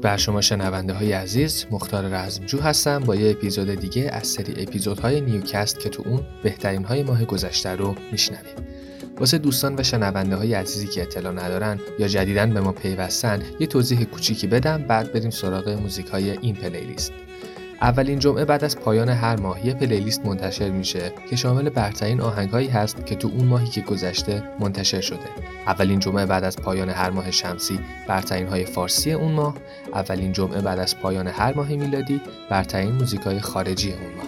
درود بر شما شنونده های عزیز. مختار رزمجو هستم. با یه اپیزود دیگه از سری اپیزودهای نیوکست که تو اون بهترین های ماه گذشته رو میشنویم واسه دوستان و شنونده های عزیزی که اطلاع ندارن یا جدیدن به ما پیوستن یه توضیح کوچیکی بدم. بعد بریم سراغ موزیک های این پلیلیست. اولین جمعه بعد از پایان هر ماه یه پلیلیست منتشر میشه که شامل برترین آهنگهایی هست که تو اون ماهی که گذشته منتشر شده. اولین جمعه بعد از پایان هر ماه شمسی برترین های فارسی اون ماه، اولین جمعه بعد از پایان هر ماه میلادی برترین موزیکای خارجی اون ماه.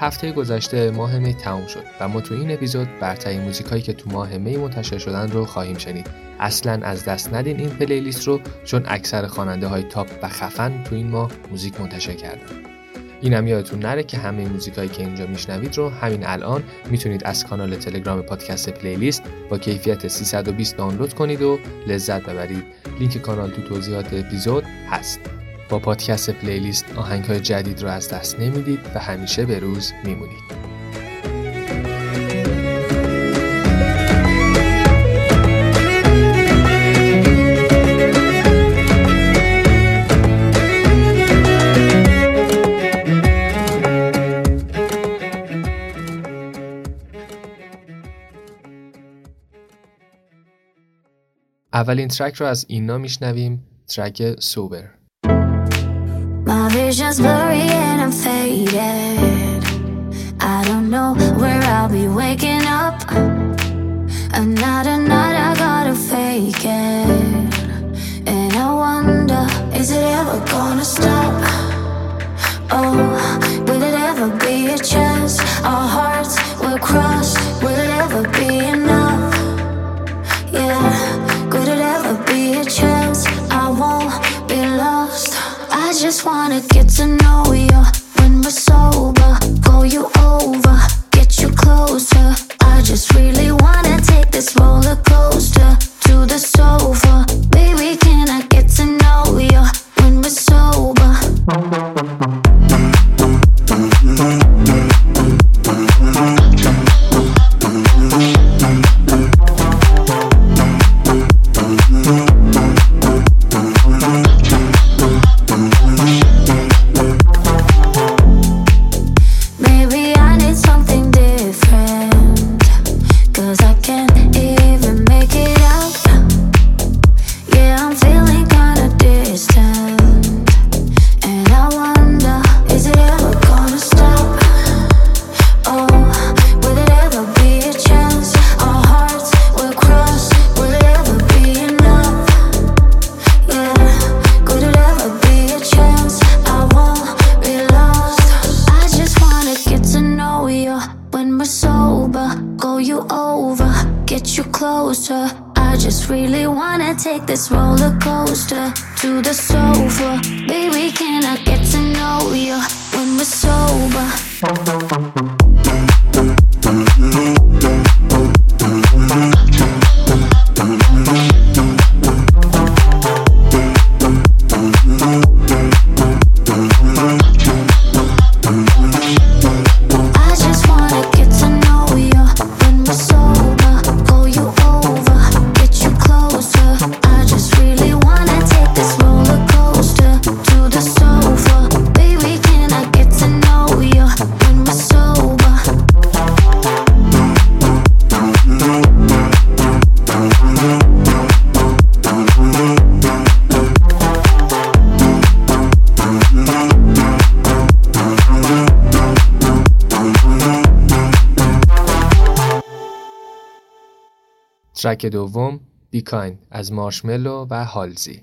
هفته گذشته ماه می تموم شد و ما تو این اپیزود برترین موزیکایی که تو ماه می منتشر شدن رو خواهیم شنید. اصلا از دست ندین این پلیلیست رو چون اکثر خواننده های تاپ و خفن تو این ماه موزیک منتشر کردن. اینم یادتون نره که همه موزیکایی که اینجا میشنوید رو همین الان می‌تونید از کانال تلگرام پادکست پلیلیست با کیفیت 320 دانلود کنید و لذت ببرید. لینک کانال تو توضیحات اپیزود هست. با پادکست پلیلیست آهنگ های جدید رو از دست نمی‌دید و همیشه به روز میمونید. اولین ترک رو از اینا میشنویم ترک سوبر My vision's blurry and I'm faded I don't know where I'll be waking up Another night I gotta fake it And I wonder, is it ever gonna stop? Oh, take this roller coaster to the sofa. ترک دوم بیکاین از مارشملو و هالزی.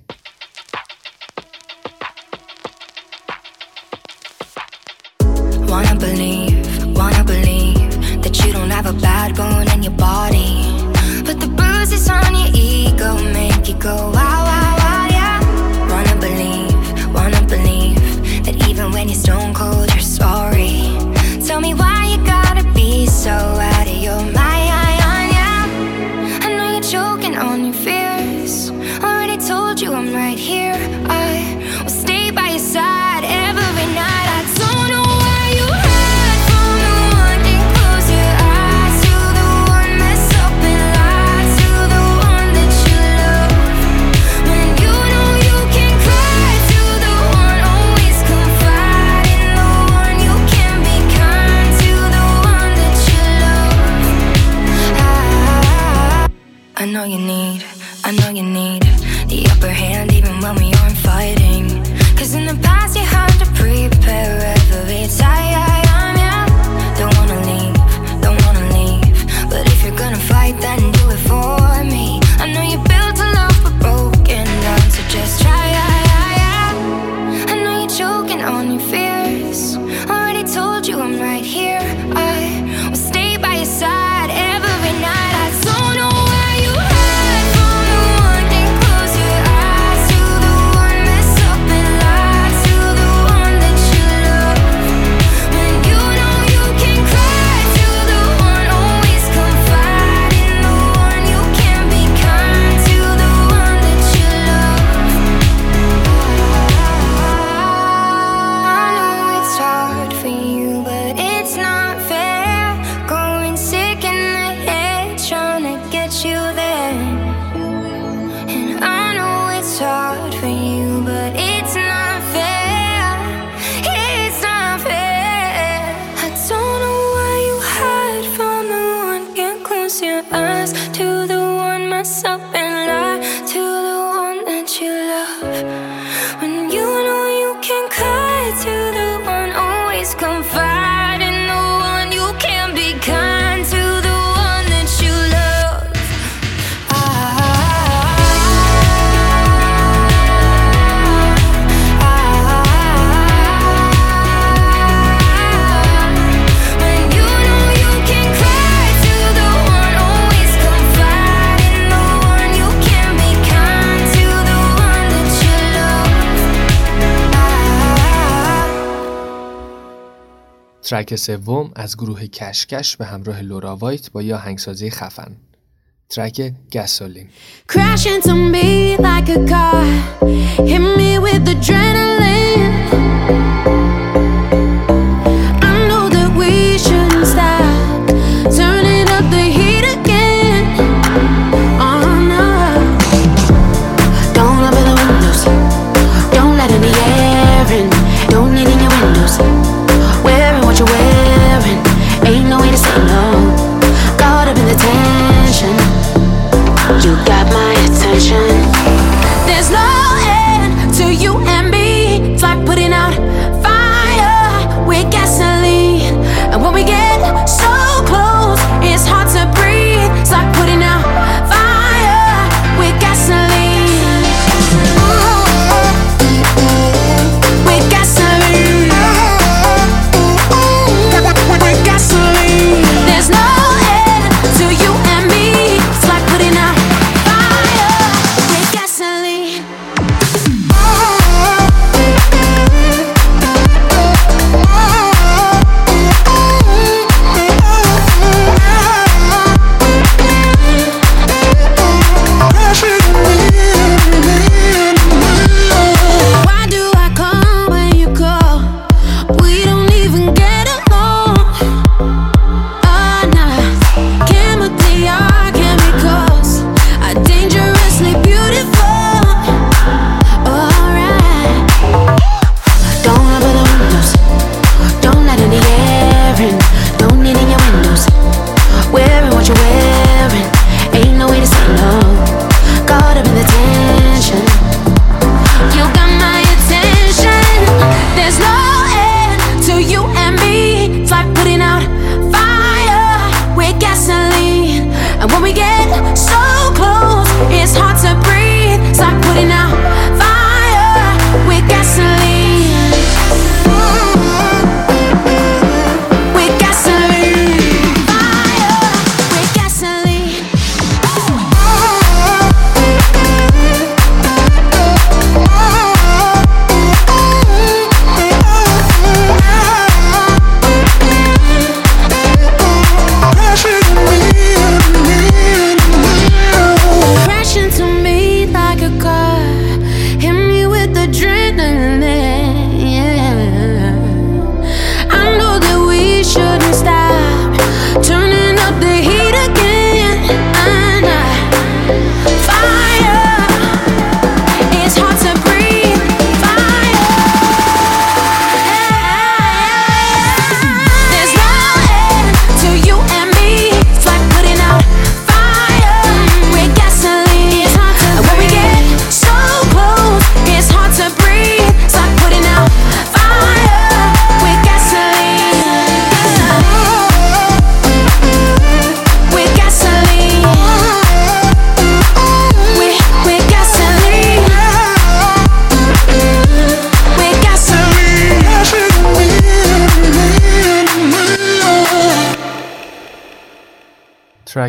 Go out. ترک سوم از گروه کشکش به همراه لورا وایت با یه آهنگسازی خفن. ترک گسولین.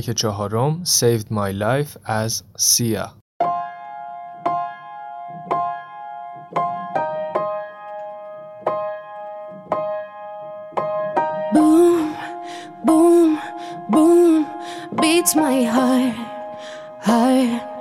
ترک چهارم Saved My Life از سیا Boom, boom, boom Beats my heart, heart.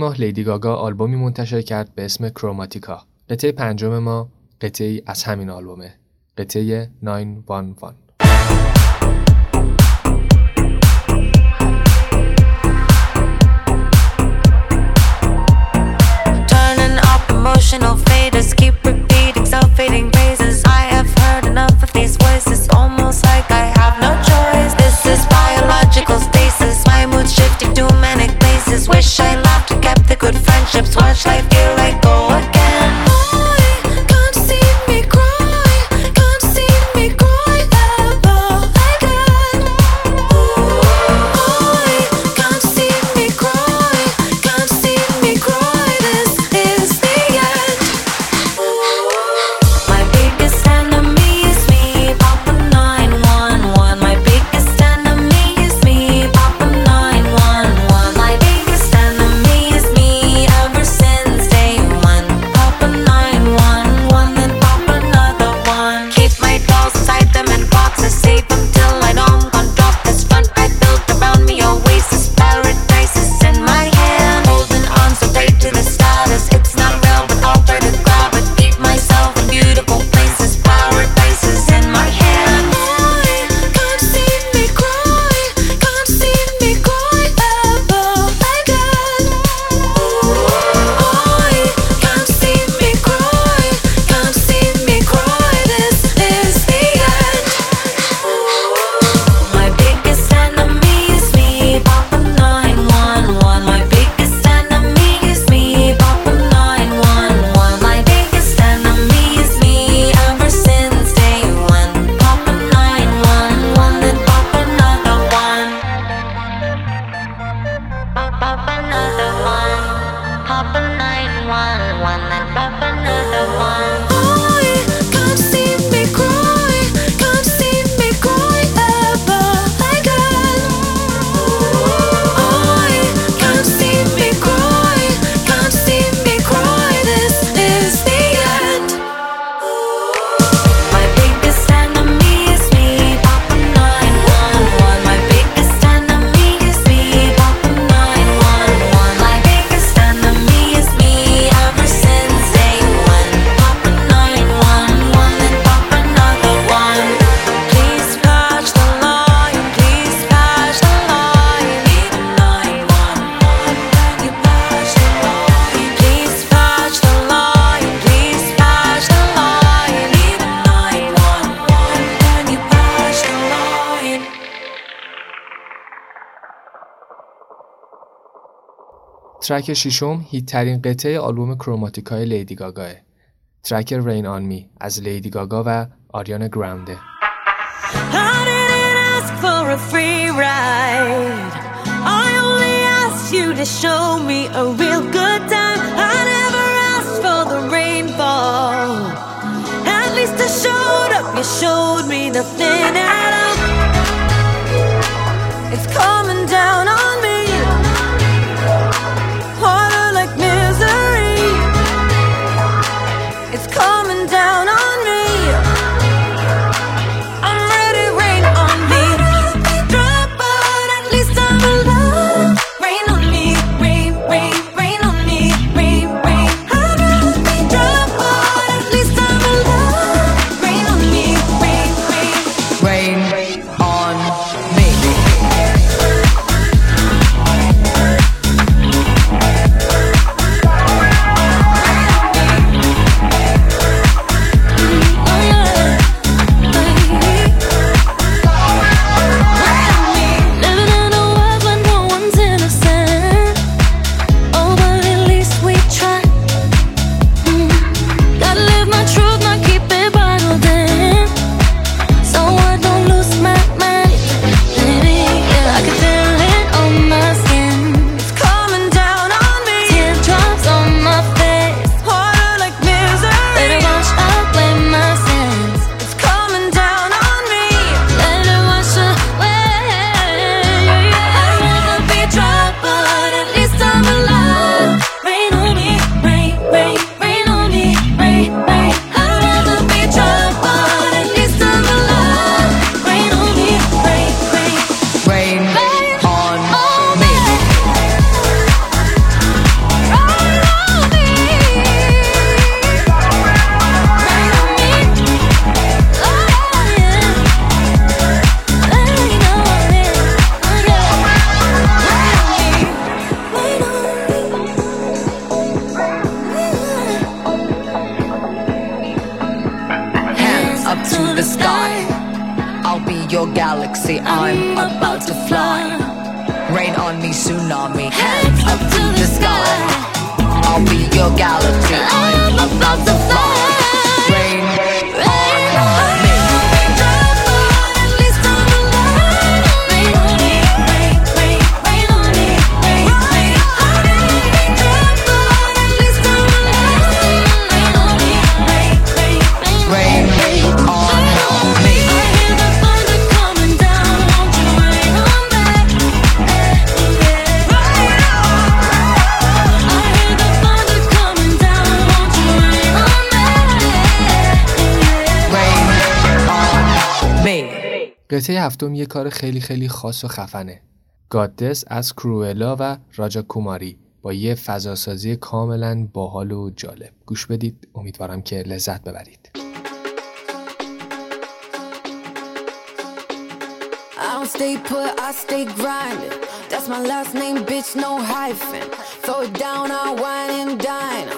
ماه لیدی گاگا آلبومی منتشر کرد به اسم کروماتیکا. قطعه پنجم ما قطعه ای از همین آلبومه. قطعه 911. emotional Watch life ترک ششم هیتترین قطعه آلبوم کروماتیکای لیدی گاگاه. ترک رین آن می از لیدی گاگا و آریان گرانده. It's coming down on قطعه هفتم یه کار خیلی خیلی خاص و خفنه. گادس از کروئلا و راجا کوماری با یه فضاسازی کاملا باحال و جالب. گوش بدید امیدوارم که لذت ببرید. Stay put, I stay grinding. That's my last name, bitch, no hyphen. Throw it down, I wine and dine.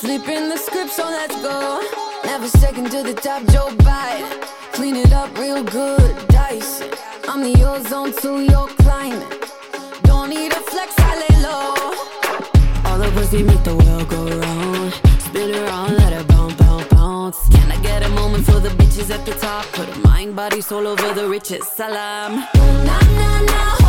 Flipping the script, so let's go. Never second to the top, Joe Biden. Clean it up real good, dice it. I'm the ozone to your climate. Don't need a flex, I lay low. All the pussy make the world go round. Spin around, let it bounce, bounce, bounce. Can I get a moment for the bitches at the top? Put a mind, body, soul over the riches. Salam. Nah, nah, nah.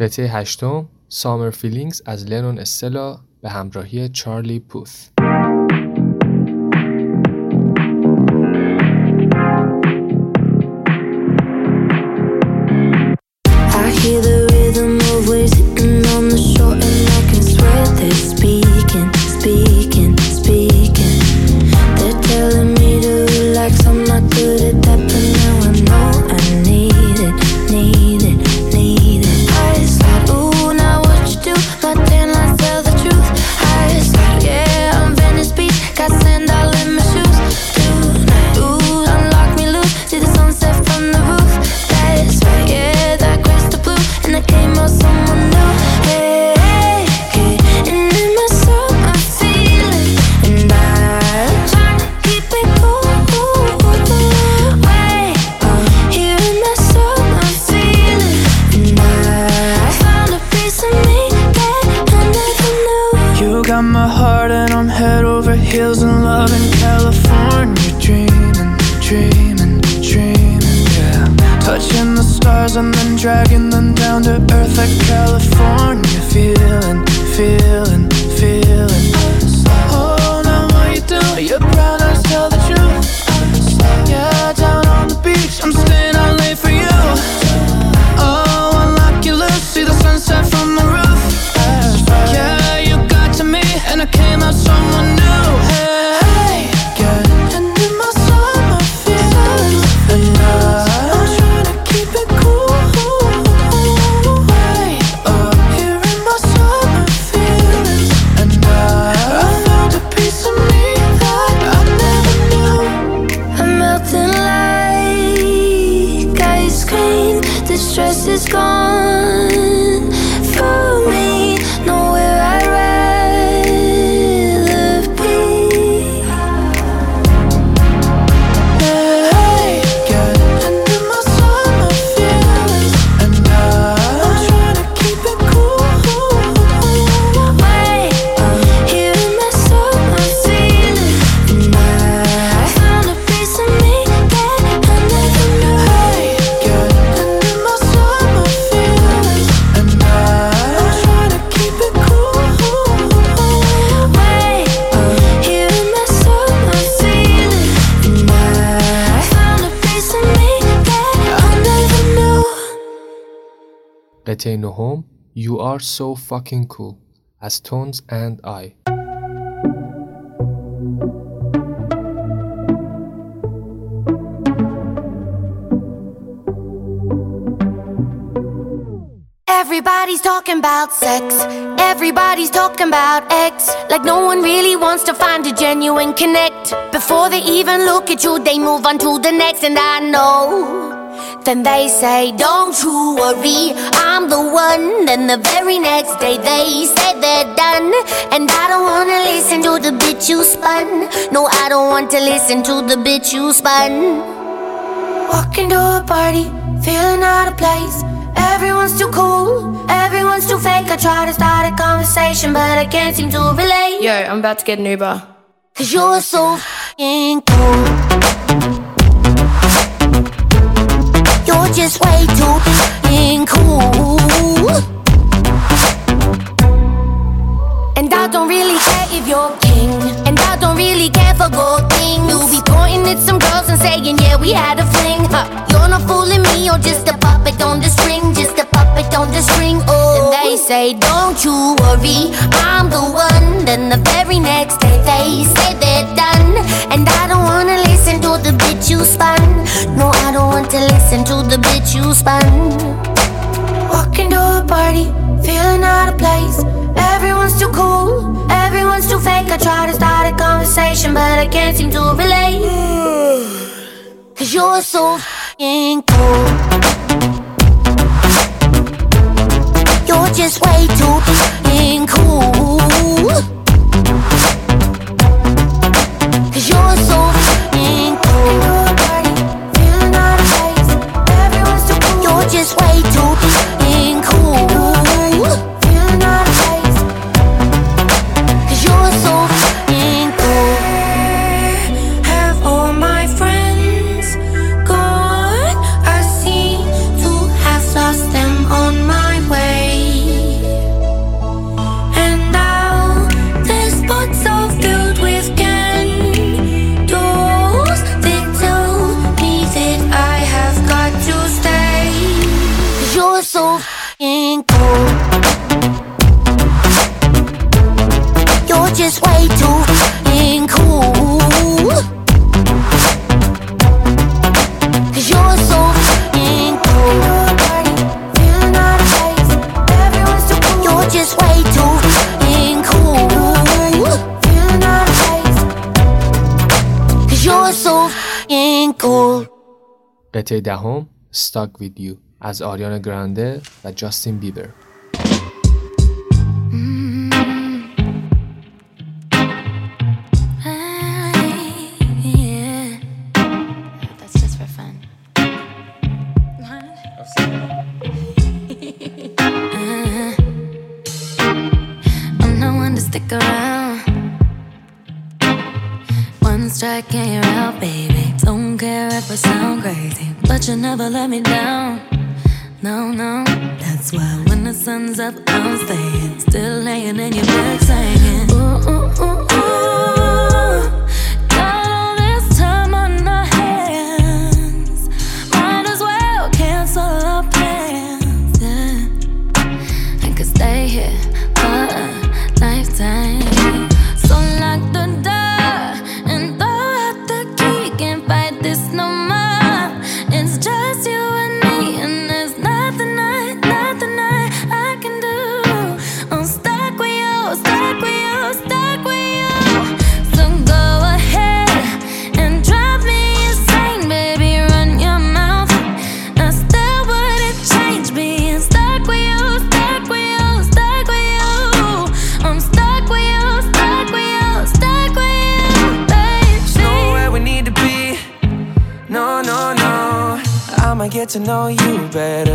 قطعه هشتم سامر فیلینگز از لنون استلا به همراهی چارلی پوث. Mete Nohom, You Are So Fucking Cool, as Tones and I. Everybody's talking about sex. Everybody's talking about X. Like no one really wants to find a genuine connect. Before they even look at you, they move on to the next, and I know then they say, Don't you worry, I'm the one. Then the very next day they say they're done. And I don't wanna listen to the bitch you spun. No, I don't want to listen to the bitch you spun. Walking to a party, feeling out of place. Everyone's too cool, everyone's too fake. I try to start a conversation, but I can't seem to relate. Yo, I'm about to get an Uber. Cause you're so f***ing cool. Just way too f***ing cool. And I don't really care if you're king. And I don't really care for gold things. You'll be pointing at some girls and saying, yeah, we had a fling. Huh. You're not fooling me, you're just a puppet on the string. Just a puppet on the string. Oh, and they say, don't you worry, I'm the one. Then the very next day they say they're done. And I don't wanna listen to the bitch you spun. Listen to the bitch you spun. Walking to a party, feeling out of place. Everyone's too cool, Everyone's too fake. I try to start a conversation, but I can't seem to relate. Cause you're so f***ing cool. You're just way too f***ing cool. Cause you're so cool. قطعه دهم Stuck With You از آریانا گرانده و جاستین بیبر up, I'm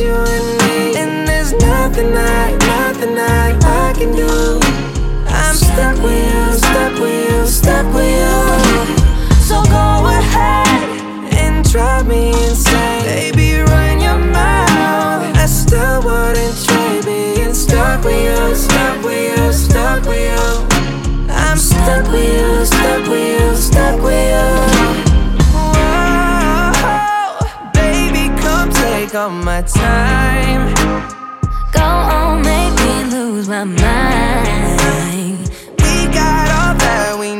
You and me, and there's nothing I, nothing I, I can do. I'm stuck with you, stuck with you, stuck with you. So go ahead and drive me insane, baby. Run your mouth. I still wouldn't trade being stuck with you, stuck with you, stuck with you. I'm stuck with you, stuck with you, stuck with you. Take all my time. Go on, make me lose my mind. We got all that we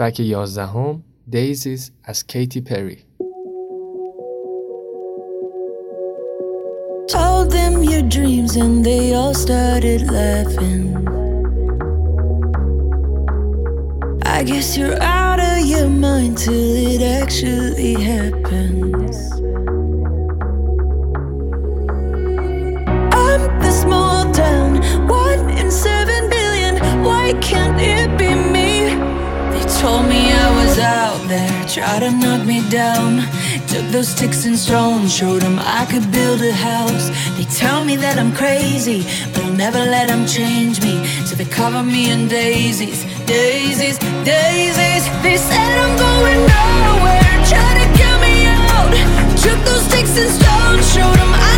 ترک یازدهم دیزیز از کیتی پری Told them your dreams and they all started laughing. I guess you're out of your mind till it actually happens. I'm the small town, one in seven billion. Why can't it be me? told me I was out there. Tried to knock me down. Took those sticks and stones Showed them I could build a house. They tell me that I'm crazy But I'll never let them change me. So they cover me in daisies Daisies, daisies. They said I'm going nowhere Try to get me out. Took those sticks and stones Showed them I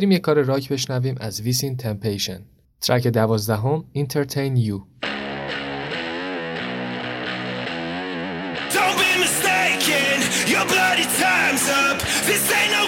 بریم یه کار راک بشنویم از ویسین تمپیشن ترک دوازدهم Entertain You. Your bloody time's up. This ain't no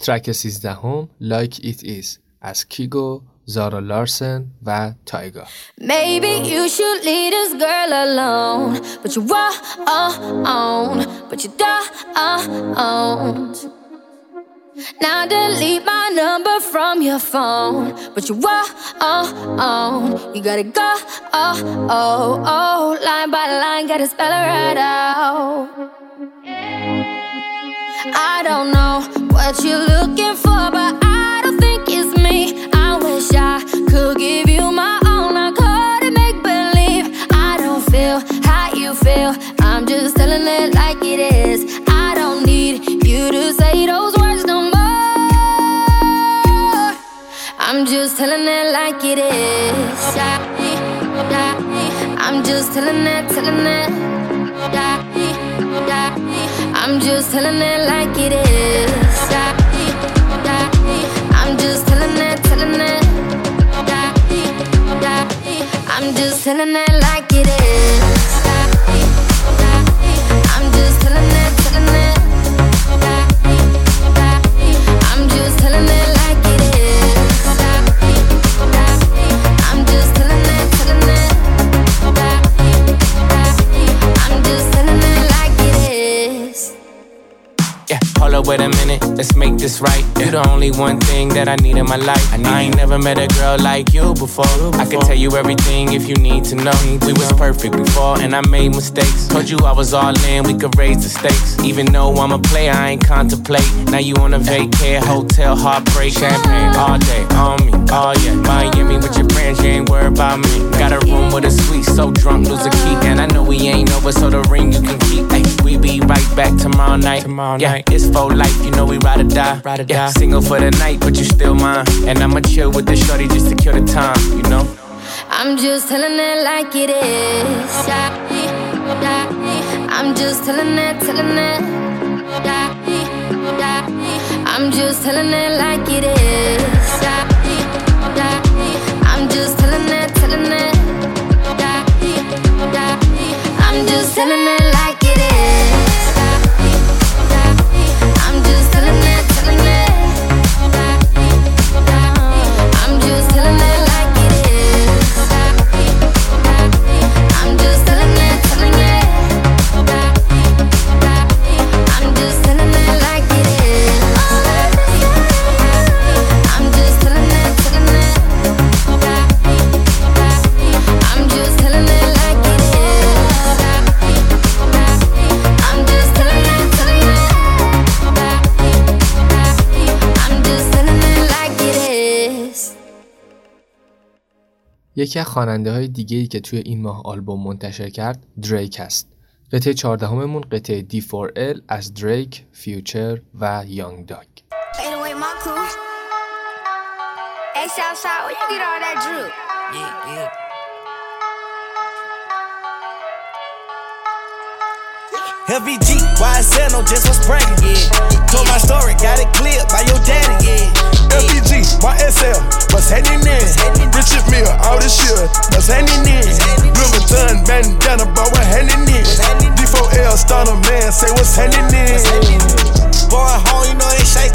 ترک 13 هم Like It Is از کیگو، زارا لارسن و تایگا Maybe you should leave this girl alone. But you are on, but you don't. Now delete my number from your phone. But you are on, you gotta go. Oh, oh, oh, line by line, gotta spell it right out. I don't know what you're looking for, but I don't think it's me. I wish I could give you my all. I couldn't make believe. I don't feel how you feel. I'm just telling it like it is. I don't need you to say those words no more. I'm just telling it like it is. I'm just telling it, telling it. I'm just telling it like it is. I'm just telling it, telling it. I'm just telling it like it is. Let's make this right. You're the only one thing that I need in my life. I, ain't never met a girl like you before. I can tell you everything if you need to know. We was perfect before, and I made mistakes. Told you I was all in, we could raise the stakes. Even though I'm a player, I ain't contemplate. Now you on a vacay, hotel, heartbreak, champagne all day on me. Oh yeah, Miami with your friends, you ain't worried about me. Got a room with a suite, so drunk, lose a key. And I know we ain't over, so the ring you can keep. Ay, we be right back tomorrow night. Tomorrow yeah, night. it's for life, you know we ride or die. Ride or yeah, die. Single for the night, but you still mine. And I'ma chill with the shorty just to kill the time, you know. I'm just telling it like it is. I'm just telling it, telling it. I'm just telling it like it is. یکی از خواننده های دیگه ای که توی این ماه آلبوم منتشر کرد دریک است. قطعه چهاردهممون قطعه D4L از دریک، فیوچر و یانگ داگ. Fade away my crew. Hey, Southside, where you get all that drip? Yeah, yeah. LVG, YSL, no just was bragging. Yeah. Told my story, got it cleared by your daddy. Yeah. LBG, YSL, what's happening in? Richard Mille, all this shit, what's happening in? Vuitton, bandana, but what's happening in? D4L, stunner man, say what's happening in? Going home, you know they shake.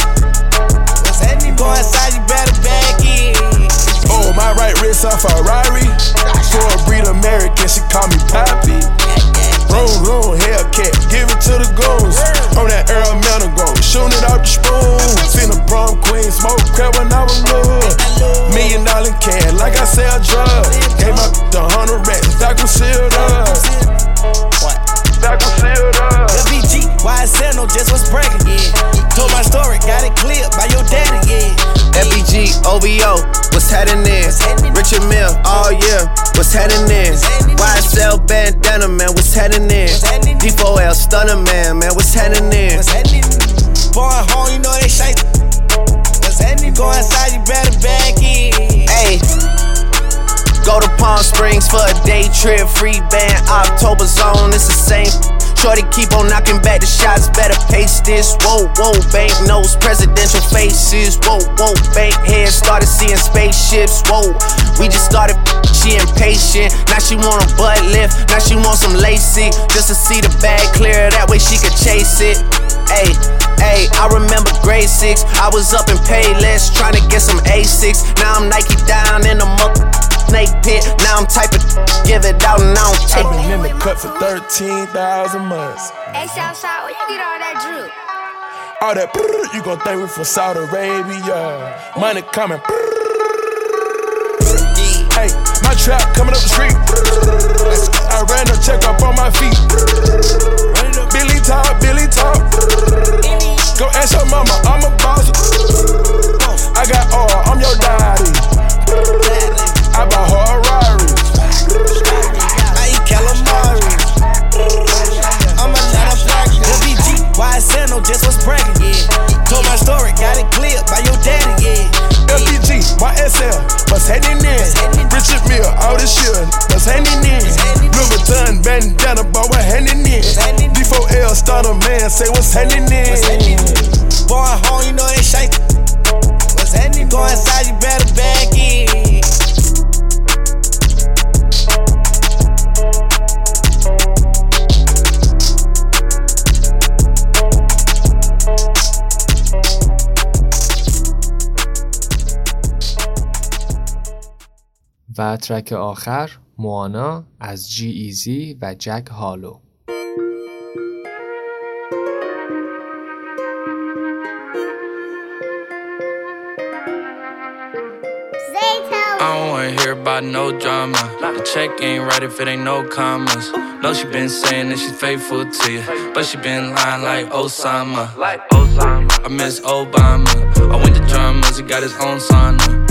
Free band, October zone, it's the same. Shorty keep on knocking back the shots, better pace this. Whoa, whoa, bank nose, presidential faces. Whoa, whoa, bank heads started seeing spaceships. Whoa, we just started, she impatient. Now she want a butt lift, now she want some lacy. Just to see the bag clear, that way she could chase it. Hey, hey, I remember grade six. I was up in Payless trying to get some A6. Now I'm Nike down in the muck snake pit. Now I'm typing, give it out and I don't take I've been in the cut for 13,000 months. Hey, Southside, where you get all that drip? All that brrr, you gon' think we from Saudi Arabia. Money coming. Hey, my trap coming up the street. I ran a check up on my feet. Billy talk, Billy talk. Go ask your mama, bandana, boy, what happening in? D4L, starter man, say what's happening in? Born home, you know و ترک آخر موانا از جی ایزی و جک هالو. I don't wanna hear about no drama. The check ain't right if it ain't no commas. No, she been saying that she's faithful to you, but she been lying like Osama. Like Osama. I miss Obama. I went to drummers, he got his own sauna.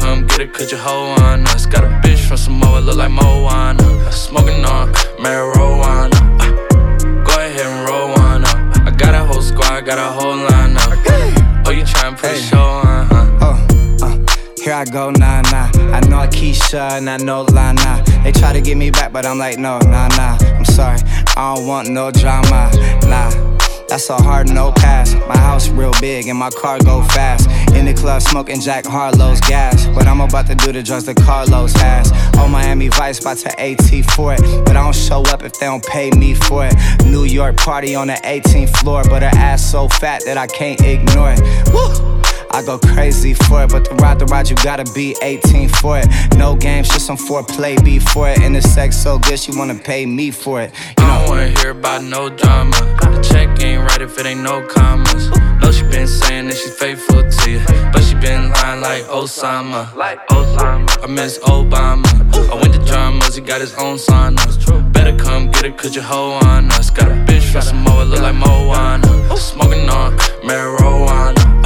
Come get it, cause your hoe on us. Got a bitch from Samoa, look like Moana. Smoking on marijuana. Uh, Go ahead and roll one up. I got a whole squad, got a whole lineup. Oh, you tryna put a show on, huh? Oh, uh, here I go, nah, nah. I know Keisha and I know Lana. They try to get me back, but I'm like, no, nah, nah. I'm sorry, I don't want no drama, nah. That's a hard no pass. My house real big and my car go fast. In the club smoking Jack Harlow's gas. But I'm about to do the drugs that Carlos has. On Miami Vice, about to AT for it. But I don't show up if they don't pay me for it. New York party on the 18th floor. But her ass so fat that I can't ignore it. Woo! I go crazy for it, but to ride the ride, you gotta be 18 for it. No games, just some foreplay before it. And the sex so good, she wanna pay me for it. You I don't wanna hear about no drama. The check ain't right if it ain't no commas. No, she been saying that she's faithful to you, but she been lying like Osama. Like Osama. I miss Obama. I went to drummers, he got his own sauna. Better come get it, cause your hoe on us. Got a bitch from Samoa, look like Moana. Smoking on marijuana.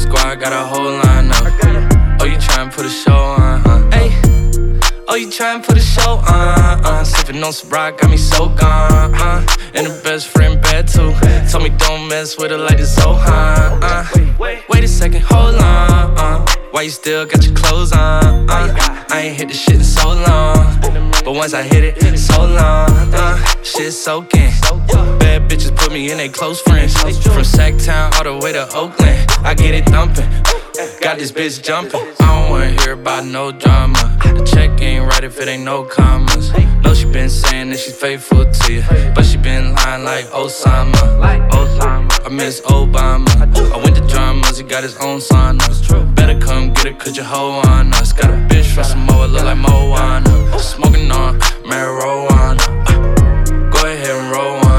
Squad, got a whole lineup. Oh, you tryna put a show on, huh? Hey. Oh, you tryna put a show on, uh, Sippin' on some rock, got me so gone, uh. And the best friend bad too. Told me don't mess with her like the Zohan, uh. Wait a second, hold on, uh. Why you still got your clothes on, uh? I ain't hit the shit in so long. But once I hit it, so long, uh. Shit soaking. Bitches put me in they close friends. From Sacktown all the way to Oakland. I get it thumping. Got this bitch jumping. I don't wanna hear about no drama. The check ain't right if it ain't no commas. No, she been saying that she's faithful to you, but she been lying like Osama. Like Osama. I miss Obama. I went to drummers, he got his own sauna. Better come get it, cause your hoe on us. Got a bitch from Samoa, look like Moana. Smoking on marijuana. Go ahead and roll a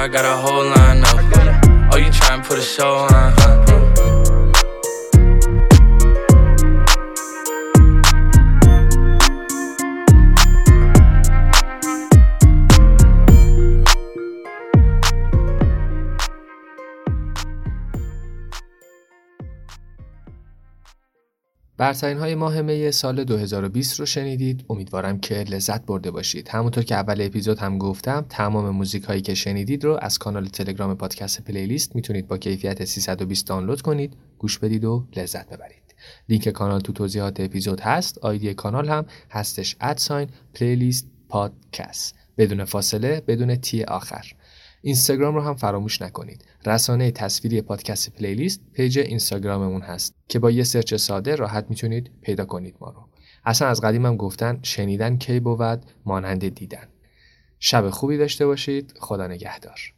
squad, got a whole lineup. Oh, you tryna put a show on, huh? برترین های ماه می سال 2020 رو شنیدید. امیدوارم که لذت برده باشید. همونطور که اول اپیزود هم گفتم تمام موزیک هایی که شنیدید رو از کانال تلگرام پادکست پلیلیست می‌تونید با کیفیت 320 دانلود کنید. گوش بدید و لذت ببرید. لینک کانال تو توضیحات اپیزود هست. آیدی کانال هم هستش ادساین پلیلیست پادکست. بدون فاصله بدون تی آخر. اینستاگرام رو هم فراموش نکنید. رسانه تصویری پادکست پلیلیست پیج اینستاگراممون هست که با یه سرچ ساده راحت می‌تونید پیدا کنید ما رو. اصلا از قدیمم گفتن شنیدن کی بود مانند دیدن. شب خوبی داشته باشید خدا نگهدار